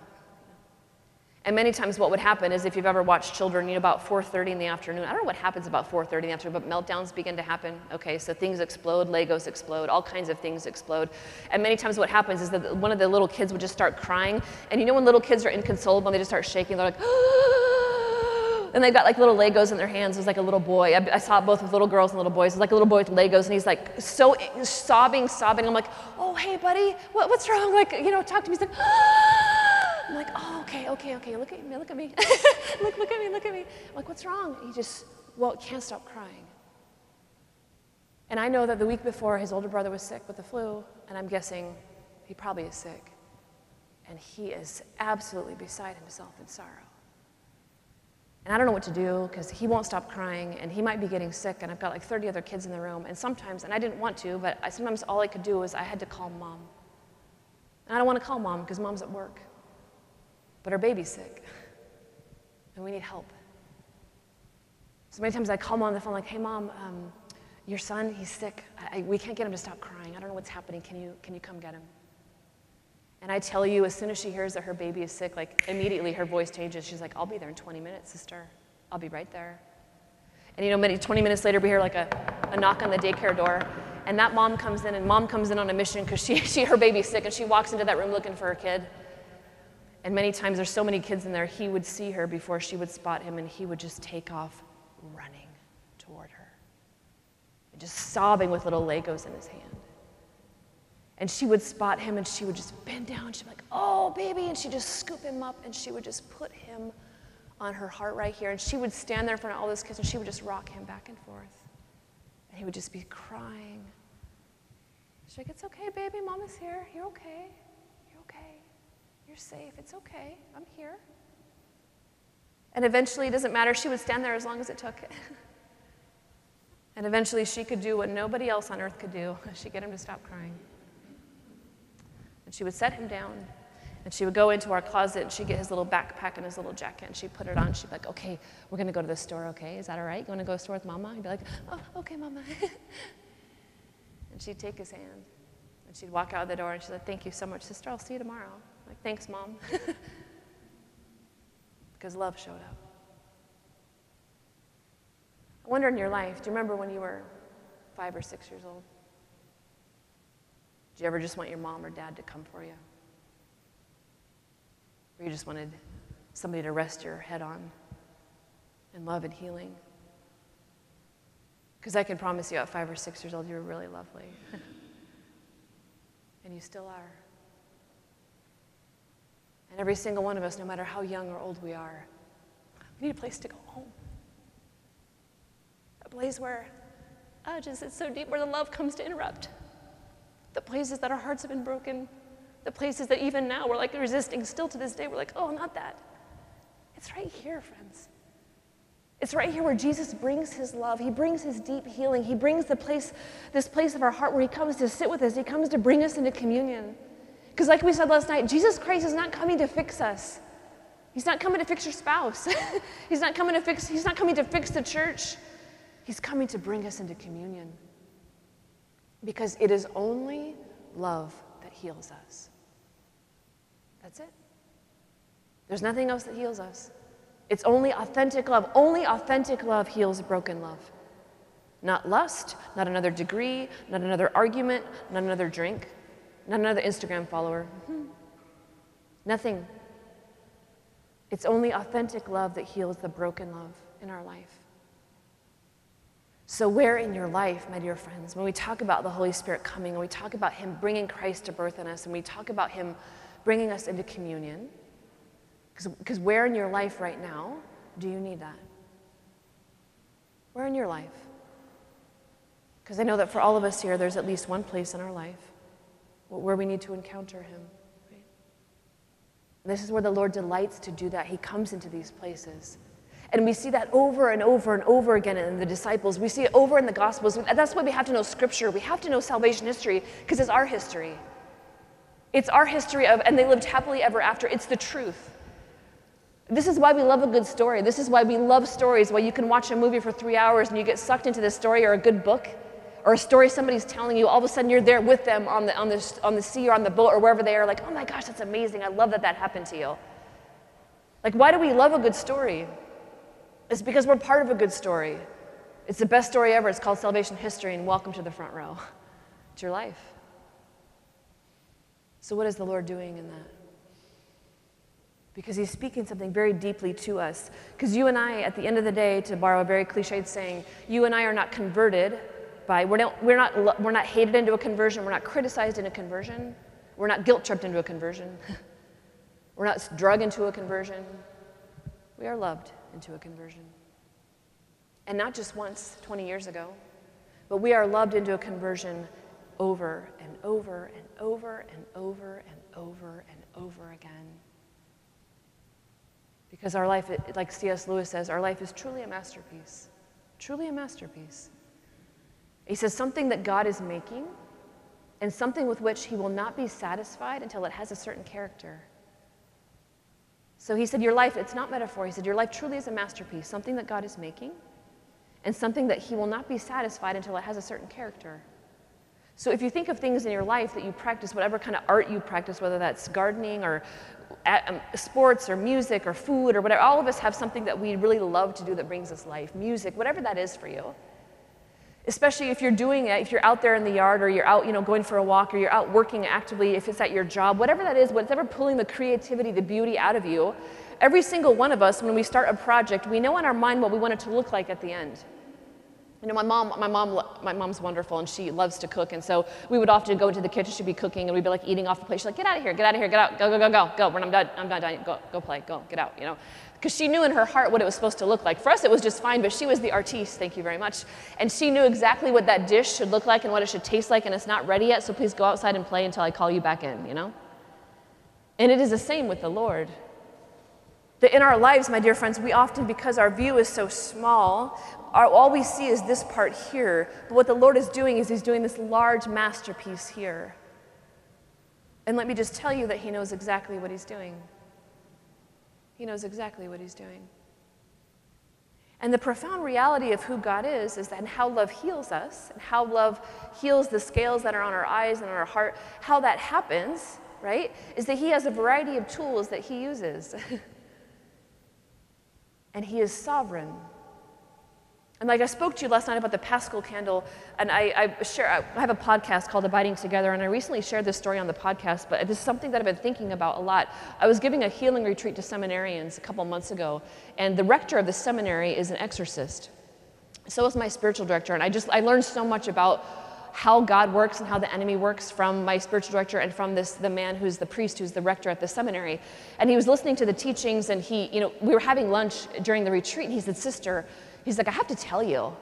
And many times what would happen is if you've ever watched children, you know, about 4.30 in the afternoon, I don't know what happens about 4.30 in the afternoon, but meltdowns begin to happen. Okay, so things explode, Legos explode, all kinds of things explode. And many times what happens is that one of the little kids would just start crying. And you know when little kids are inconsolable and they just start shaking, they're like, oh, and they've got like little Legos in their hands. There's like a little boy. I, I saw it both with little girls and little boys. It's like a little boy with Legos, and he's like so sobbing, sobbing. I'm like, oh, hey, buddy, what, what's wrong? Like, you know, talk to me. He's like, I'm like, oh, okay, okay, okay. Look at me, look at me, look, look at me, look at me. I'm like, what's wrong? He just, well, can't stop crying. And I know that the week before, his older brother was sick with the flu, and I'm guessing he probably is sick. And he is absolutely beside himself in sorrow. And I don't know what to do because he won't stop crying and he might be getting sick and I've got like 30 other kids in the room. And sometimes, and I didn't want to, but I, sometimes all I could do was I had to call mom. And I don't want to call mom because mom's at work. But our baby's sick and we need help. So many times I call mom on the phone like, hey mom, um, your son, he's sick. I, I, we can't get him to stop crying. I don't know what's happening. Can you, can you come get him? And I tell you, as soon as she hears that her baby is sick, like immediately her voice changes. She's like, I'll be there in 20 minutes, sister. I'll be right there. And you know, maybe 20 minutes later, we hear like a, a knock on the daycare door. And that mom comes in, and mom comes in on a mission because she, she, her baby's sick, and she walks into that room looking for her kid. And many times there's so many kids in there, he would see her before she would spot him, and he would just take off running toward her. and just sobbing with little Legos in his hand. And she would spot him and she would just bend down. She'd be like, oh, baby. And she'd just scoop him up and she would just put him on her heart right here. And she would stand there in front of all those kids and she would just rock him back and forth. And he would just be crying. She's like, it's okay, baby. Mama's here. You're okay. You're okay. You're safe. It's okay. I'm here. And eventually, it doesn't matter. She would stand there as long as it took. and eventually, she could do what nobody else on earth could do. She'd get him to stop crying. And she would set him down. And she would go into our closet and she'd get his little backpack and his little jacket and she'd put it on. She'd be like, okay, we're going to go to the store, okay? Is that all right? You want to go to the store with mama? He'd be like, oh, okay, mama. and she'd take his hand and she'd walk out the door and she'd like, thank you so much, sister. I'll see you tomorrow. I'm like, thanks, mom. because love showed up. I wonder in your life, do you remember when you were five or six years old? Did you ever just want your mom or dad to come for you? Or you just wanted somebody to rest your head on in love and healing? Because I can promise you at five or six years old, you were really lovely. and you still are. And every single one of us, no matter how young or old we are, we need a place to go home. A place where, oh, just it's so deep, where the love comes to interrupt the places that our hearts have been broken, the places that even now we're like resisting still to this day. We're like, oh, not that. It's right here, friends. It's right here where Jesus brings his love. He brings his deep healing. He brings the place, this place of our heart where he comes to sit with us. He comes to bring us into communion. Because, like we said last night, Jesus Christ is not coming to fix us. He's not coming to fix your spouse. he's not coming to fix, he's not coming to fix the church. He's coming to bring us into communion because it is only love that heals us. That's it. There's nothing else that heals us. It's only authentic love. Only authentic love heals broken love. Not lust, not another degree, not another argument, not another drink, not another Instagram follower. Mm-hmm. Nothing. It's only authentic love that heals the broken love in our life. So, where in your life, my dear friends, when we talk about the Holy Spirit coming, and we talk about Him bringing Christ to birth in us, and we talk about Him bringing us into communion, because where in your life right now do you need that? Where in your life? Because I know that for all of us here, there's at least one place in our life where we need to encounter Him. Right? This is where the Lord delights to do that. He comes into these places. And we see that over and over and over again in the disciples. We see it over in the Gospels. That's why we have to know Scripture. We have to know salvation history because it's our history. It's our history of, and they lived happily ever after. It's the truth. This is why we love a good story. This is why we love stories, why you can watch a movie for three hours and you get sucked into the story or a good book or a story somebody's telling you. All of a sudden you're there with them on the, on the, on the sea or on the boat or wherever they are, like, oh my gosh, that's amazing. I love that that happened to you. Like, why do we love a good story? It's because we're part of a good story. It's the best story ever. It's called Salvation History, and welcome to the front row. It's your life. So, what is the Lord doing in that? Because He's speaking something very deeply to us. Because you and I, at the end of the day, to borrow a very cliched saying, you and I are not converted by, we're not, we're not, we're not hated into a conversion, we're not criticized in a conversion, we're not guilt tripped into a conversion, we're not drug into a conversion. We are loved into a conversion. And not just once, 20 years ago, but we are loved into a conversion over and over and over and over and over and over again. Because our life, like C.S. Lewis says, our life is truly a masterpiece. Truly a masterpiece. He says something that God is making and something with which he will not be satisfied until it has a certain character. So he said, Your life, it's not metaphor. He said, Your life truly is a masterpiece, something that God is making, and something that he will not be satisfied until it has a certain character. So if you think of things in your life that you practice, whatever kind of art you practice, whether that's gardening or um, sports or music or food or whatever, all of us have something that we really love to do that brings us life, music, whatever that is for you especially if you're doing it, if you're out there in the yard or you're out, you know, going for a walk or you're out working actively, if it's at your job, whatever that is, whatever pulling the creativity, the beauty out of you, every single one of us, when we start a project, we know in our mind what we want it to look like at the end. you know, my mom, my mom, my mom's wonderful, and she loves to cook, and so we would often go into the kitchen. She'd be cooking, and we'd be like eating off the plate. She's like, "Get out of here! Get out of here! Get out! Go! Go! Go! Go! Go! When I'm done, I'm done. done. Go! Go play! Go! Get out! You know." Because she knew in her heart what it was supposed to look like. For us, it was just fine, but she was the artiste. Thank you very much. And she knew exactly what that dish should look like and what it should taste like, and it's not ready yet. So please go outside and play until I call you back in. You know. And it is the same with the Lord. That in our lives, my dear friends, we often, because our view is so small, our, all we see is this part here. But what the Lord is doing is He's doing this large masterpiece here. And let me just tell you that He knows exactly what He's doing. He knows exactly what He's doing. And the profound reality of who God is is that and how love heals us, and how love heals the scales that are on our eyes and on our heart, how that happens, right, is that He has a variety of tools that He uses. and He is sovereign. And like I spoke to you last night about the Paschal candle, and I, I, share, I have a podcast called Abiding Together, and I recently shared this story on the podcast, but this is something that I've been thinking about a lot. I was giving a healing retreat to seminarians a couple months ago, and the rector of the seminary is an exorcist. So is my spiritual director, and I just I learned so much about how God works and how the enemy works from my spiritual director and from this the man who's the priest who's the rector at the seminary. And he was listening to the teachings and he, you know, we were having lunch during the retreat and he said, "Sister, he's like, I have to tell you."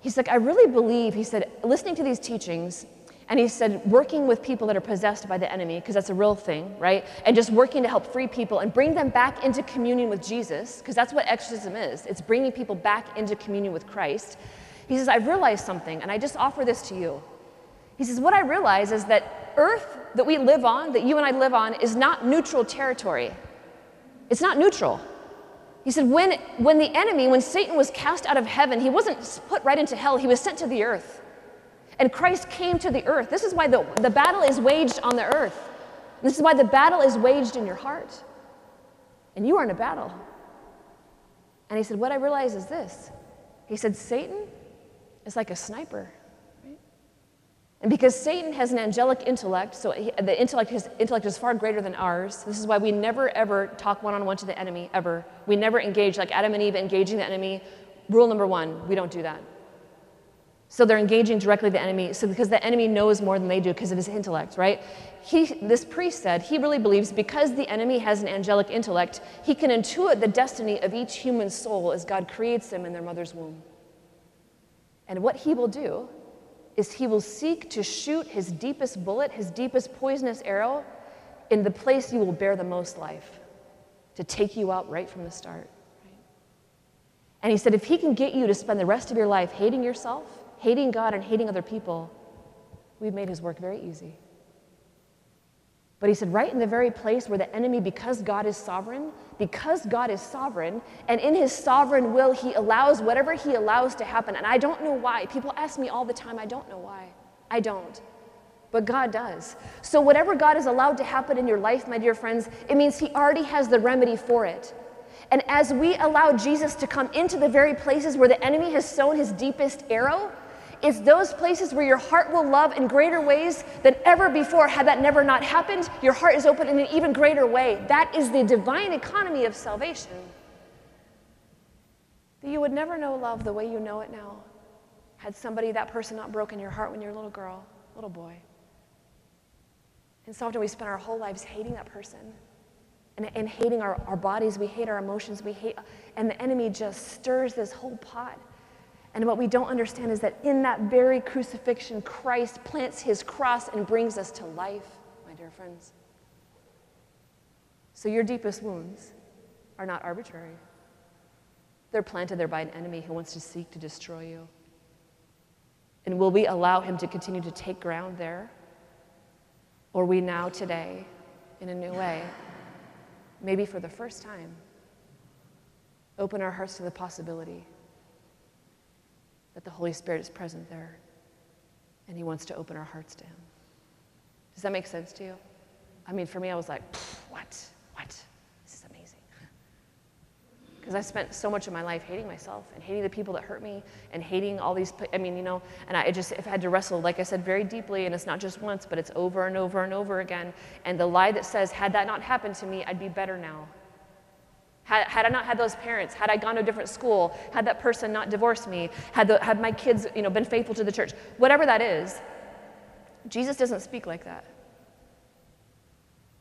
He's like, "I really believe," he said, listening to these teachings and he said, working with people that are possessed by the enemy, because that's a real thing, right? And just working to help free people and bring them back into communion with Jesus, because that's what exorcism is. It's bringing people back into communion with Christ. He says, I've realized something, and I just offer this to you. He says, What I realize is that earth that we live on, that you and I live on, is not neutral territory. It's not neutral. He said, when, when the enemy, when Satan was cast out of heaven, he wasn't put right into hell, he was sent to the earth. And Christ came to the earth. This is why the, the battle is waged on the earth. This is why the battle is waged in your heart. And you are in a battle. And he said, What I realize is this. He said, Satan is like a sniper. And because Satan has an angelic intellect, so he, the intellect, his intellect is far greater than ours. This is why we never ever talk one on one to the enemy, ever. We never engage like Adam and Eve engaging the enemy. Rule number one we don't do that. So they're engaging directly the enemy, so because the enemy knows more than they do because of his intellect, right? He, this priest said he really believes because the enemy has an angelic intellect, he can intuit the destiny of each human soul as God creates them in their mother's womb. And what he will do is he will seek to shoot his deepest bullet, his deepest poisonous arrow, in the place you will bear the most life, to take you out right from the start. And he said, if he can get you to spend the rest of your life hating yourself, hating God, and hating other people, we've made his work very easy. But he said, right in the very place where the enemy, because God is sovereign, because God is sovereign, and in his sovereign will, he allows whatever he allows to happen. And I don't know why. People ask me all the time, I don't know why. I don't. But God does. So, whatever God has allowed to happen in your life, my dear friends, it means he already has the remedy for it. And as we allow Jesus to come into the very places where the enemy has sown his deepest arrow, it's those places where your heart will love in greater ways than ever before. Had that never not happened, your heart is open in an even greater way. That is the divine economy of salvation. That you would never know love the way you know it now had somebody, that person, not broken your heart when you were a little girl, little boy. And so often we spend our whole lives hating that person and, and hating our, our bodies. We hate our emotions. We hate, and the enemy just stirs this whole pot. And what we don't understand is that in that very crucifixion, Christ plants his cross and brings us to life, my dear friends. So your deepest wounds are not arbitrary. They're planted there by an enemy who wants to seek to destroy you. And will we allow him to continue to take ground there? Or we now, today, in a new way, maybe for the first time, open our hearts to the possibility that the Holy Spirit is present there and He wants to open our hearts to Him. Does that make sense to you? I mean, for me, I was like, what? What? This is amazing. Because I spent so much of my life hating myself and hating the people that hurt me and hating all these, I mean, you know, and I just I had to wrestle, like I said, very deeply, and it's not just once, but it's over and over and over again. And the lie that says, had that not happened to me, I'd be better now. Had, had I not had those parents, had I gone to a different school, had that person not divorced me, had, the, had my kids you know, been faithful to the church, whatever that is, Jesus doesn't speak like that.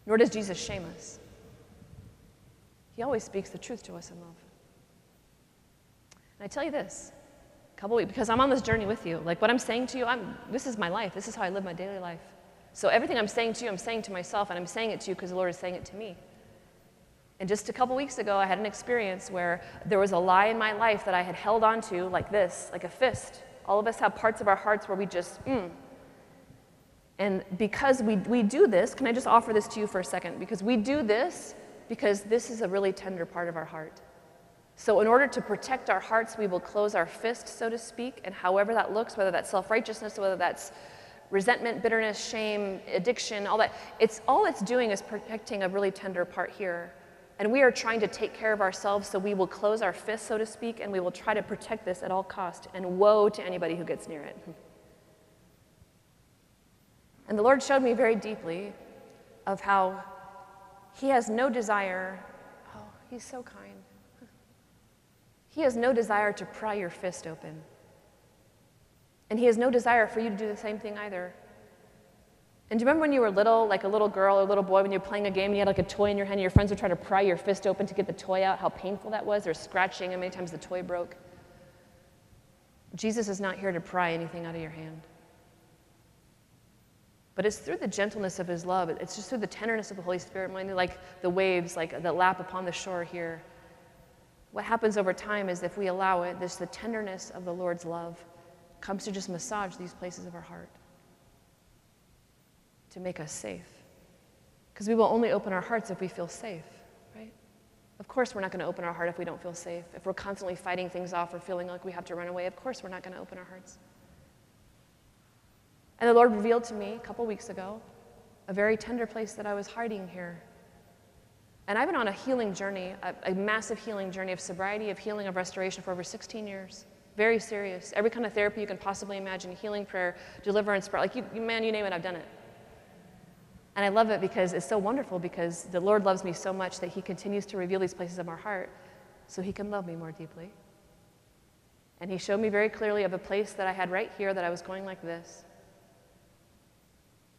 Nor does Jesus shame us. He always speaks the truth to us in love. And I tell you this, a couple weeks, because I'm on this journey with you. Like what I'm saying to you, I'm, this is my life. This is how I live my daily life. So everything I'm saying to you, I'm saying to myself, and I'm saying it to you because the Lord is saying it to me. And just a couple weeks ago, I had an experience where there was a lie in my life that I had held on to like this, like a fist. All of us have parts of our hearts where we just, mm. And because we, we do this, can I just offer this to you for a second? Because we do this because this is a really tender part of our heart. So, in order to protect our hearts, we will close our fist, so to speak, and however that looks, whether that's self righteousness, whether that's resentment, bitterness, shame, addiction, all that, it's all it's doing is protecting a really tender part here. And we are trying to take care of ourselves, so we will close our fists, so to speak, and we will try to protect this at all cost. And woe to anybody who gets near it. And the Lord showed me very deeply of how He has no desire. Oh, He's so kind. He has no desire to pry your fist open. And He has no desire for you to do the same thing either. And do you remember when you were little, like a little girl or a little boy, when you were playing a game and you had like a toy in your hand and your friends would try to pry your fist open to get the toy out, how painful that was? They're scratching and many times the toy broke. Jesus is not here to pry anything out of your hand. But it's through the gentleness of his love, it's just through the tenderness of the Holy Spirit, mind you like the waves like that lap upon the shore here. What happens over time is if we allow it, this the tenderness of the Lord's love comes to just massage these places of our heart to make us safe. Because we will only open our hearts if we feel safe, right? Of course, we're not going to open our heart if we don't feel safe. If we're constantly fighting things off or feeling like we have to run away, of course, we're not going to open our hearts. And the Lord revealed to me a couple weeks ago a very tender place that I was hiding here. And I've been on a healing journey, a, a, massive healing journey of sobriety, of healing, of restoration for over 16 years. Very serious. Every kind of therapy you can possibly imagine healing, prayer, deliverance, prayer. Like, you, man, you name it, I've done it. And I love it because it's so wonderful because the Lord loves me so much that He continues to reveal these places of our heart so He can love me more deeply. And He showed me very clearly of a place that I had right here that I was going like this.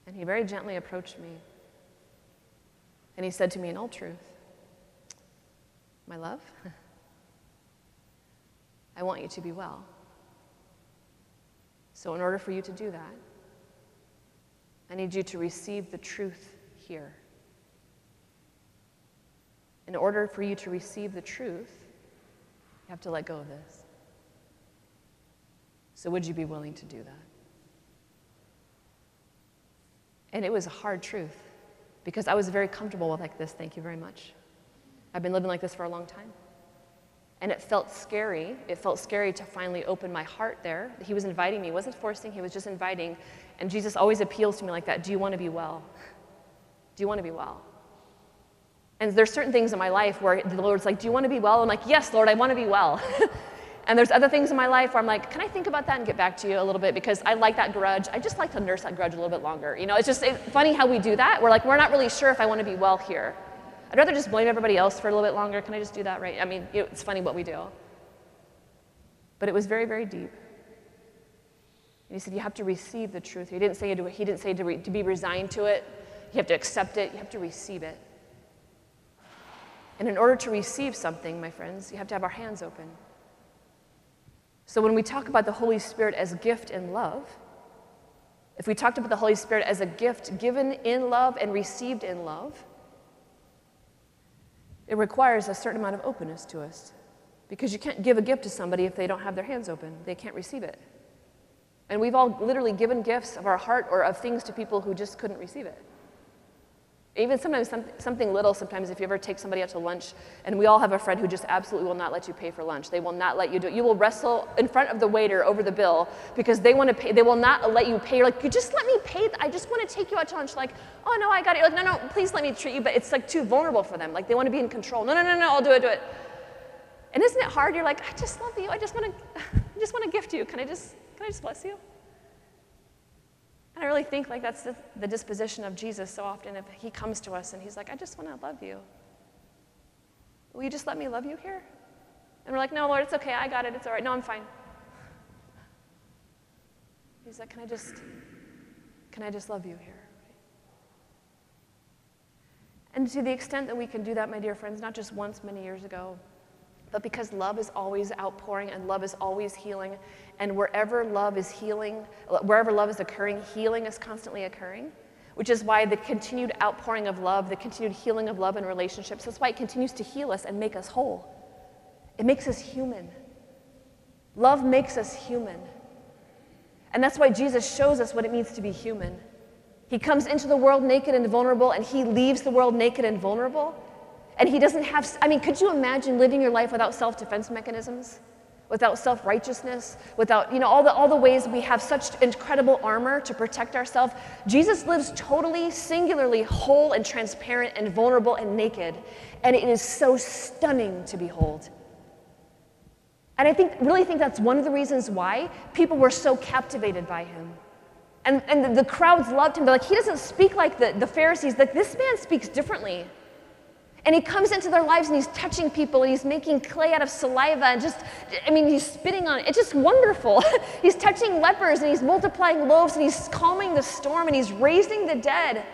And He very gently approached me. And He said to me in all truth, My love, I want you to be well. So, in order for you to do that, I need you to receive the truth here. In order for you to receive the truth, you have to let go of this. So, would you be willing to do that? And it was a hard truth because I was very comfortable with like this, thank you very much. I've been living like this for a long time. And it felt scary. It felt scary to finally open my heart there. He was inviting me, he wasn't forcing, he was just inviting. And Jesus always appeals to me like that Do you want to be well? Do you want to be well? And there's certain things in my life where the Lord's like, Do you want to be well? I'm like, Yes, Lord, I want to be well. and there's other things in my life where I'm like, Can I think about that and get back to you a little bit? Because I like that grudge. I just like to nurse that grudge a little bit longer. You know, it's just it's funny how we do that. We're like, We're not really sure if I want to be well here. I'd rather just blame everybody else for a little bit longer. Can I just do that right? I mean, it's funny what we do. But it was very, very deep. And he said, You have to receive the truth. He didn't say, to, he didn't say to, re, to be resigned to it. You have to accept it. You have to receive it. And in order to receive something, my friends, you have to have our hands open. So when we talk about the Holy Spirit as gift and love, if we talked about the Holy Spirit as a gift given in love and received in love, it requires a certain amount of openness to us. Because you can't give a gift to somebody if they don't have their hands open, they can't receive it. And we've all literally given gifts of our heart or of things to people who just couldn't receive it. Even sometimes something little, sometimes if you ever take somebody out to lunch, and we all have a friend who just absolutely will not let you pay for lunch. They will not let you do it. You will wrestle in front of the waiter over the bill because they want to pay. They will not let you pay. You're like, you just let me pay. I just want to take you out to lunch. Like, oh no, I got it. You're like, no, no, please let me treat you. But it's like too vulnerable for them. Like they want to be in control. No, no, no, no, I'll do it, do it. And isn't it hard? You're like, I just love you. I just want to, I just want to gift you. Can I just, can I just bless you? And I really think like that's the, the disposition of Jesus so often if he comes to us and he's like, I just want to love you. Will you just let me love you here? And we're like, No, Lord, it's okay. I got it. It's all right. No, I'm fine. He's like, Can I just, can I just love you here? And to the extent that we can do that, my dear friends, not just once many years ago, but because love is always outpouring and love is always healing, and wherever love is healing, wherever love is occurring, healing is constantly occurring, which is why the continued outpouring of love, the continued healing of love in relationships, that's why it continues to heal us and make us whole. It makes us human. Love makes us human. And that's why Jesus shows us what it means to be human. He comes into the world naked and vulnerable, and he leaves the world naked and vulnerable. And he doesn't have, I mean, could you imagine living your life without self defense mechanisms? Without self righteousness, without, you know, all the, all the ways we have such incredible armor to protect ourselves. Jesus lives totally, singularly whole and transparent and vulnerable and naked. And it is so stunning to behold. And I think, really think that's one of the reasons why people were so captivated by him. And, and the, crowds loved him. They're like, he doesn't speak like the, the Pharisees. Like, this man speaks differently. And he comes into their lives and he's touching people and he's making clay out of saliva and just, I mean, he's spitting on it. It's just wonderful. he's touching lepers and he's multiplying loaves and he's calming the storm and he's raising the dead.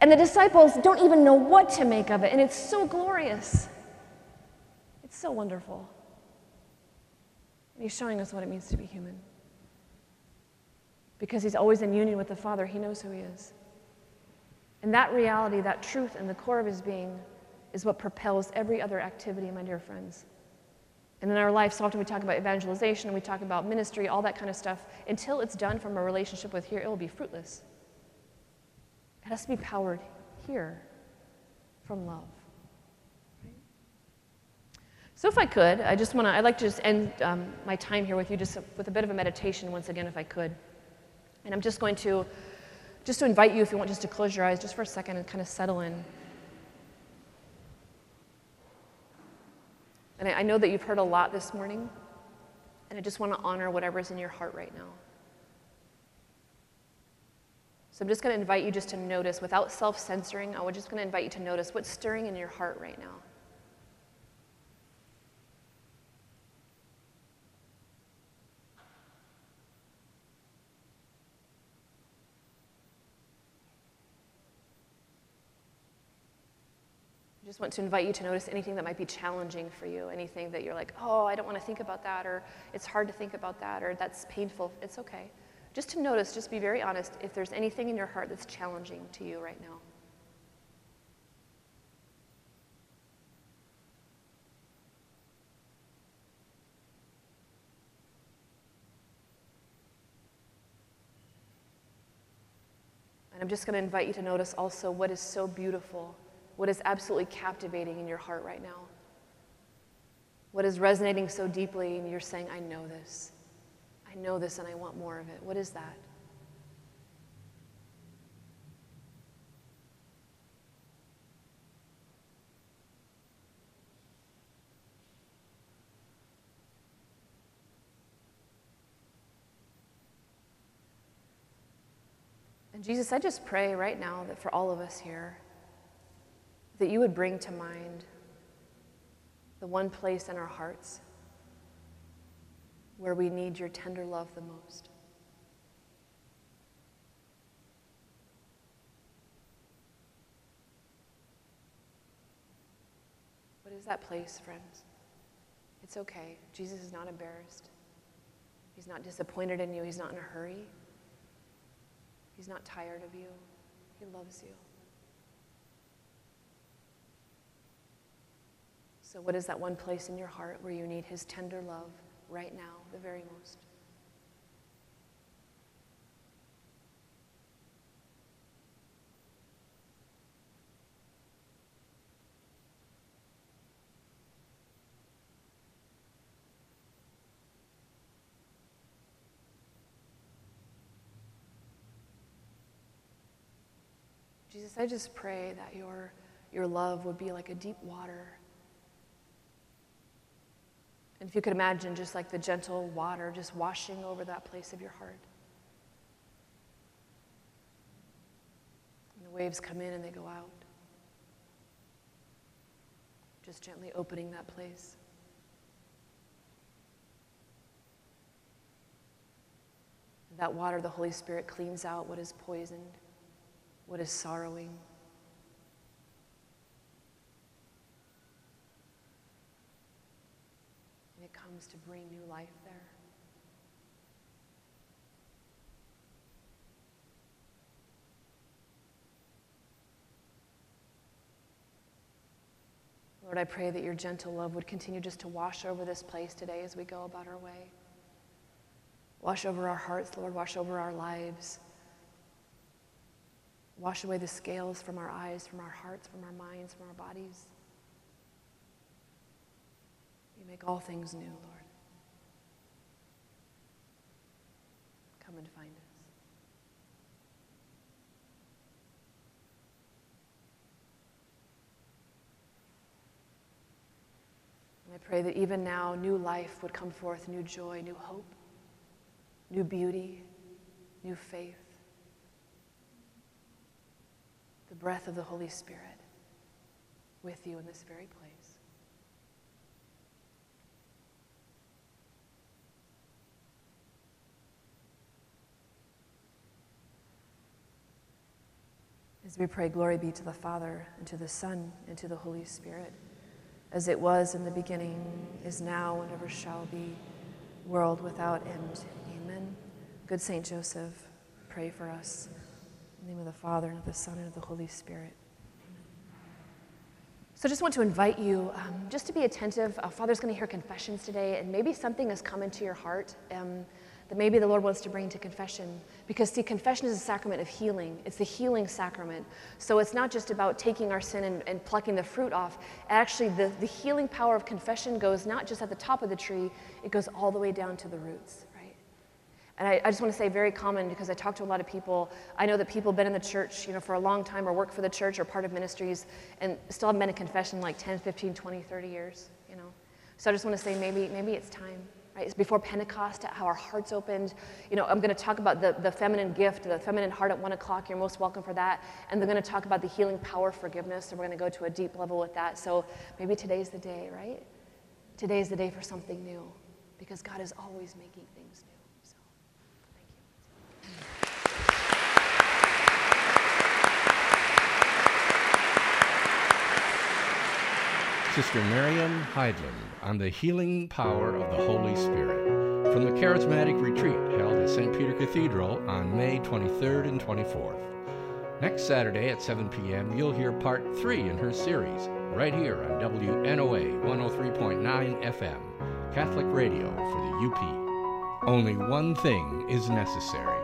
And the disciples don't even know what to make of it. And it's so glorious. It's so wonderful. And he's showing us what it means to be human. Because he's always in union with the Father, he knows who he is. And that reality, that truth in the core of his being, is what propels every other activity, my dear friends. And in our life, so often we talk about evangelization, we talk about ministry, all that kind of stuff. Until it's done from a relationship with here, it will be fruitless. It has to be powered here from love. So, if I could, I just want to, I'd like to just end um, my time here with you just with a bit of a meditation once again, if I could. And I'm just going to just to invite you, if you want, just to close your eyes just for a second and kind of settle in. And I, know that you've heard a lot this morning, and I just want to honor whatever's in your heart right now. So I'm just going to invite you just to notice, without self censoring, I'm just going to invite you to notice what's stirring in your heart right now. Just want to invite you to notice anything that might be challenging for you, anything that you're like, oh, I don't want to think about that, or it's hard to think about that, or that's painful. It's okay. Just to notice, just be very honest, if there's anything in your heart that's challenging to you right now. And I'm just going to invite you to notice also what is so beautiful what is absolutely captivating in your heart right now? What is resonating so deeply and you're saying, I know this. I know this and I want more of it. What is that? And Jesus, I just pray right now that for all of us here, that you would bring to mind the one place in our hearts where we need your tender love the most. What is that place, friends? It's okay. Jesus is not embarrassed. He's not disappointed in you. He's not in a hurry. He's not tired of you. He loves you. So, what is that one place in your heart where you need His tender love right now, the very most? Jesus, I just pray that your, your love would be like a deep water and if you could imagine just like the gentle water just washing over that place of your heart. And the waves come in and they go out. Just gently opening that place. That water, the Holy Spirit cleans out what is poisoned, what is sorrowing. And it comes to bring new life there. Lord, I pray that your gentle love would continue just to wash over this place today as we go about our way. Wash over our hearts, Lord. Wash over our lives. Wash away the scales from our eyes, from our hearts, from our minds, from our bodies. You make all things new, Lord. Come and find us. And I pray that even now, new life would come forth, new joy, new hope new beauty, new faith. The breath of the Holy Spirit with you in this very place. As we pray, glory be to the Father, and to the Son, and to the Holy Spirit, as it was in the beginning, is now, and ever shall be, world without end. Amen. Good Saint Joseph, pray for us. In the name of the Father, and of the Son, and of the Holy Spirit. So just want to invite you um, just to be attentive. Uh, Father's going to hear confessions today, and maybe something has come into your heart um, that maybe the Lord wants to bring to confession. Because, see, confession is a sacrament of healing, it's the healing sacrament. So it's not just about taking our sin and, and plucking the fruit off. Actually, the, the healing power of confession goes not just at the top of the tree, it goes all the way down to the roots. Right? And I, I, just want to say very common because I talk to a lot of people. I know that people have been in the church, you know, for a long time or work for the church or part of ministries and still haven't been in confession like 10, 15, 20, 30 years, you know. So I just want to say maybe, maybe it's time, right? It's before Pentecost, how our hearts opened. You know, I'm going to talk about the, the feminine gift, the feminine heart at one o'clock. You're most welcome for that. And they're going to talk about the healing power forgiveness. So we're going to go to a deep level with that. So maybe today's the day, right? Today's the day for something new because God is always making things new. Sister Miriam Heidland on the healing power of the Holy Spirit from the Charismatic Retreat held at St. Peter Cathedral on May 23rd and 24th. Next Saturday at 7 p.m., you'll hear part three in her series right here on WNOA 103.9 FM, Catholic Radio for the UP. Only one thing is necessary